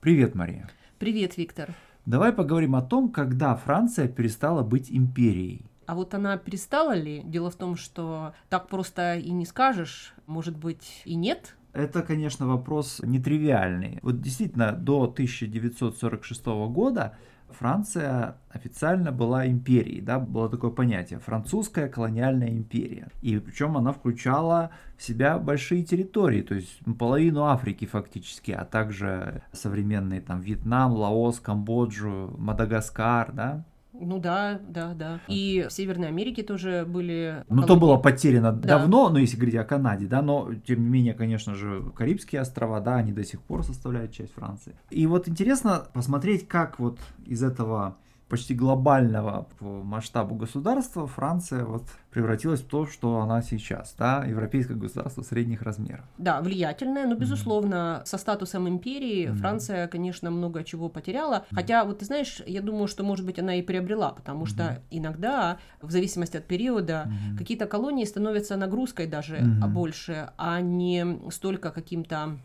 Привет, Мария. Привет, Виктор. Давай поговорим о том, когда Франция перестала быть империей. А вот она перестала ли? Дело в том, что так просто и не скажешь, может быть, и нет. Это, конечно, вопрос нетривиальный. Вот действительно, до 1946 года Франция официально была империей, да, было такое понятие, французская колониальная империя. И причем она включала в себя большие территории, то есть половину Африки фактически, а также современные там Вьетнам, Лаос, Камбоджу, Мадагаскар, да, ну да, да, да. И в Северной Америке тоже были. Ну, то было потеряно да. давно, но если говорить о Канаде, да, но тем не менее, конечно же, Карибские острова, да, они до сих пор составляют часть Франции. И вот интересно посмотреть, как вот из этого почти глобального по масштабу государства Франция вот превратилась в то, что она сейчас, да, европейское государство средних размеров. Да, влиятельное, но, безусловно, mm-hmm. со статусом империи mm-hmm. Франция, конечно, много чего потеряла. Mm-hmm. Хотя, вот ты знаешь, я думаю, что, может быть, она и приобрела, потому mm-hmm. что иногда, в зависимости от периода, mm-hmm. какие-то колонии становятся нагрузкой даже mm-hmm. больше, а не столько каким-то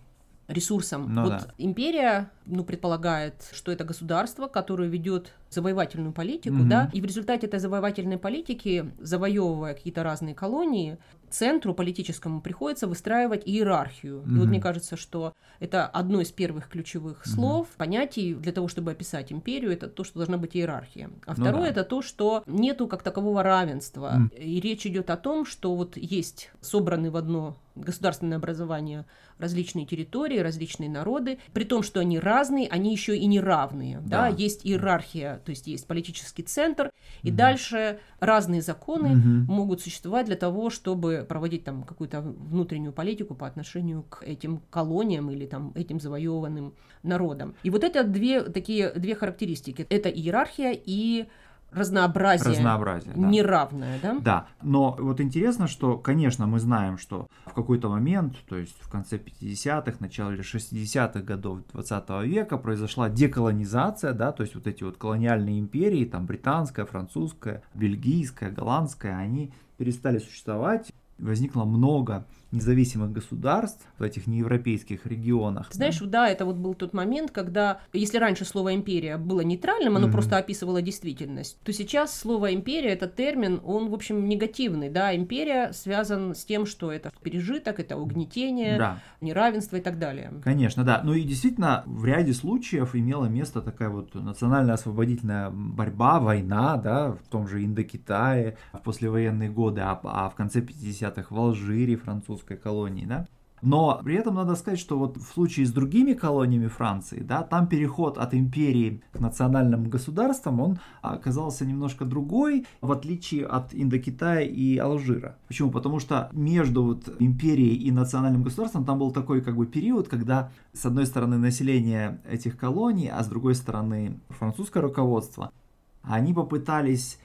ресурсом. Ну, вот да. империя, ну, предполагает, что это государство, которое ведет завоевательную политику, угу. да, и в результате этой завоевательной политики, завоевывая какие-то разные колонии, центру политическому приходится выстраивать иерархию. Mm-hmm. И вот мне кажется, что это одно из первых ключевых слов, mm-hmm. понятий для того, чтобы описать империю, это то, что должна быть иерархия. А ну второе да. это то, что нету как такового равенства. Mm. И речь идет о том, что вот есть собраны в одно государственное образование различные территории, различные народы, при том, что они разные, они еще и не равные. Да. Да? Есть иерархия, то есть есть политический центр, и дальше разные законы mm могут существовать для того, чтобы проводить там какую-то внутреннюю политику по отношению к этим колониям или там этим завоеванным народам. И вот это две такие две характеристики. Это иерархия и разнообразие, разнообразие да. неравное, да? Да, но вот интересно, что, конечно, мы знаем, что в какой-то момент, то есть в конце 50-х, начале 60-х годов 20 века произошла деколонизация, да, то есть вот эти вот колониальные империи, там британская, французская, бельгийская, голландская, они перестали существовать, возникло много независимых государств в этих неевропейских регионах. Знаешь, да? да, это вот был тот момент, когда, если раньше слово империя было нейтральным, оно mm-hmm. просто описывало действительность, то сейчас слово империя, этот термин, он, в общем, негативный, да, империя связан с тем, что это пережиток, это угнетение, да. неравенство и так далее. Конечно, да. Ну и действительно, в ряде случаев имела место такая вот национальная освободительная борьба, война, да, в том же Индокитае в послевоенные годы, а, а в конце 50-х в Алжире, французской колонии, да. Но при этом надо сказать, что вот в случае с другими колониями Франции, да, там переход от империи к национальным государствам, он оказался немножко другой, в отличие от Индокитая и Алжира. Почему? Потому что между вот империей и национальным государством там был такой как бы период, когда с одной стороны население этих колоний, а с другой стороны французское руководство, они попытались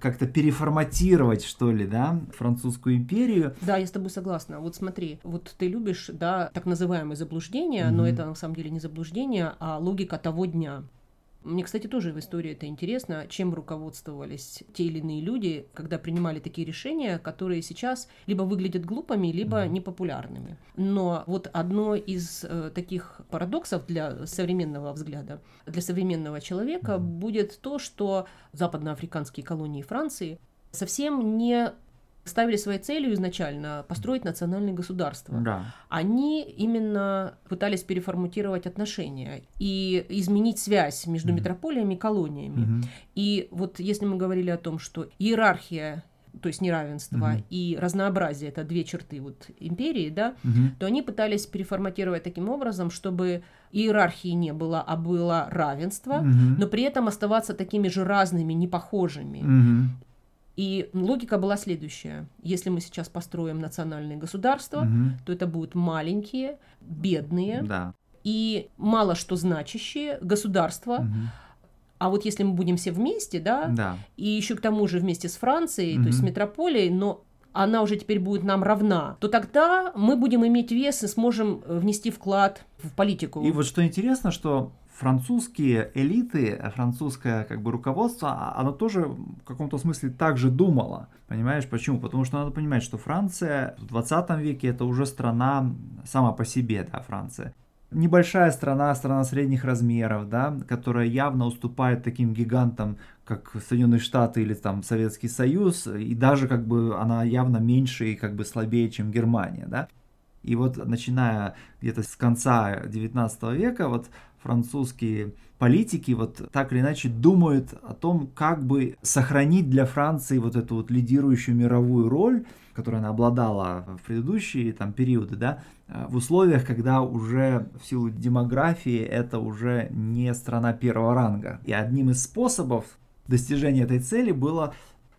как-то переформатировать, что ли, да, французскую империю. Да, я с тобой согласна. Вот смотри, вот ты любишь, да, так называемые заблуждения, mm-hmm. но это на самом деле не заблуждение, а логика того дня. Мне, кстати, тоже в истории это интересно, чем руководствовались те или иные люди, когда принимали такие решения, которые сейчас либо выглядят глупыми, либо непопулярными. Но вот одно из э, таких парадоксов для современного взгляда, для современного человека будет то, что западноафриканские колонии Франции совсем не ставили своей целью изначально построить национальное государство. Да. Они именно пытались переформатировать отношения и изменить связь между mm-hmm. метрополиями и колониями. Mm-hmm. И вот если мы говорили о том, что иерархия то есть неравенство mm-hmm. и разнообразие это две черты вот империи, да, mm-hmm. то они пытались переформатировать таким образом, чтобы иерархии не было, а было равенство, mm-hmm. но при этом оставаться такими же разными, непохожими. Mm-hmm. И логика была следующая. Если мы сейчас построим национальные государства, угу. то это будут маленькие, бедные да. и мало что значащие государства. Угу. А вот если мы будем все вместе, да, да. и еще к тому же вместе с Францией, угу. то есть с метрополией, но она уже теперь будет нам равна, то тогда мы будем иметь вес и сможем внести вклад в политику. И вот что интересно, что французские элиты, французское как бы руководство, а, оно тоже в каком-то смысле так же думало. Понимаешь, почему? Потому что надо понимать, что Франция в 20 веке это уже страна сама по себе, да, Франция. небольшая страна, страна средних размеров, да, которая явно уступает таким гигантам, как Соединенные Штаты или там Советский Союз, и даже как бы она явно меньше и как бы слабее, чем Германия, да. И вот начиная где-то с конца 19 века, вот французские политики вот так или иначе думают о том, как бы сохранить для Франции вот эту вот лидирующую мировую роль, которую она обладала в предыдущие там периоды, да, в условиях, когда уже в силу демографии это уже не страна первого ранга. И одним из способов достижения этой цели было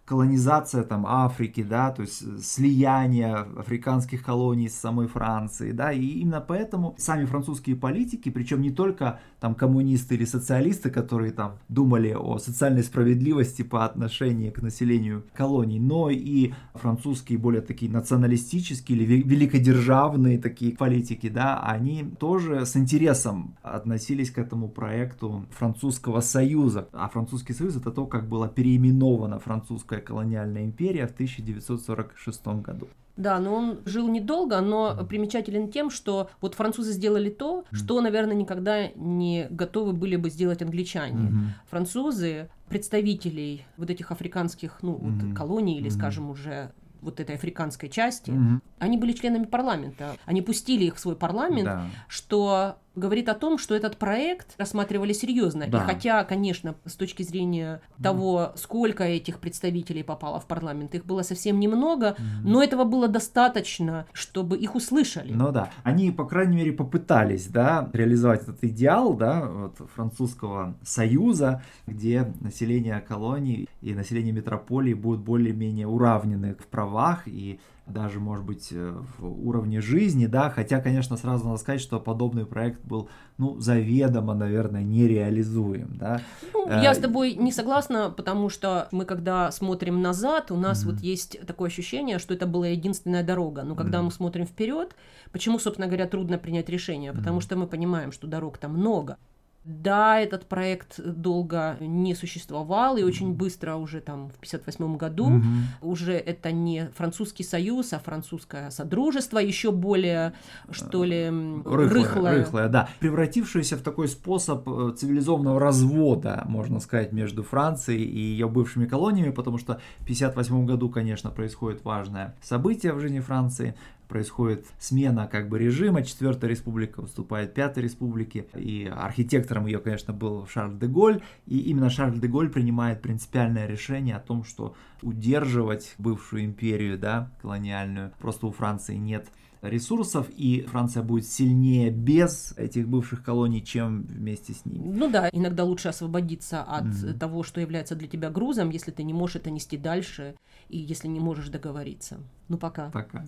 колонизация там Африки, да, то есть э, слияние африканских колоний с самой Франции, да, и именно поэтому сами французские политики, причем не только там коммунисты или социалисты, которые там думали о социальной справедливости по отношению к населению колоний, но и французские более такие националистические или великодержавные такие политики, да, они тоже с интересом относились к этому проекту французского союза, а французский союз это то, как было переименовано французское Французская колониальная империя в 1946 году. Да, но он жил недолго, но примечателен тем, что вот французы сделали то, что, наверное, никогда не готовы были бы сделать англичане. Mm-hmm. Французы представителей вот этих африканских, ну, mm-hmm. вот колоний или, mm-hmm. скажем, уже вот этой африканской части, mm-hmm. они были членами парламента. Они пустили их в свой парламент, да. что говорит о том, что этот проект рассматривали серьезно. Да. И хотя, конечно, с точки зрения того, сколько этих представителей попало в парламент, их было совсем немного, mm но этого было достаточно, чтобы их услышали. Ну да, они, по крайней мере, попытались, да, реализовать этот идеал, да, вот, французского союза, где население колоний и население метрополии будут более-менее уравнены в правах и даже, может быть, э, в уровне жизни, да, хотя, конечно, сразу надо сказать, что подобный проект был, ну, заведомо, наверное, нереализуем, да. Ну, я э, с тобой не согласна, потому что мы, когда смотрим назад, у нас mm-hmm. вот есть такое ощущение, что это была единственная дорога, но когда mm-hmm. мы смотрим вперед, почему, собственно говоря, трудно принять решение, потому mm-hmm. что мы понимаем, что дорог там много, да, этот проект долго не существовал, и очень быстро уже там в 58 году угу. уже это не французский союз, а французское содружество, еще более, что ли, рыхлое. Рыхлое, рыхлое да. Превратившееся в такой способ э, цивилизованного развода, можно сказать, между Францией и ее бывшими колониями, потому что в 58 году, конечно, происходит важное событие в жизни Франции происходит смена как бы режима, четвертая республика уступает пятой республике, и архитектором ее, конечно, был Шарль де Голь, и именно Шарль де Голь принимает принципиальное решение о том, что удерживать бывшую империю, да, колониальную, просто у Франции нет ресурсов, и Франция будет сильнее без этих бывших колоний, чем вместе с ними. Ну да, иногда лучше освободиться от mm-hmm. того, что является для тебя грузом, если ты не можешь это нести дальше, и если не можешь договориться. Ну пока. Пока.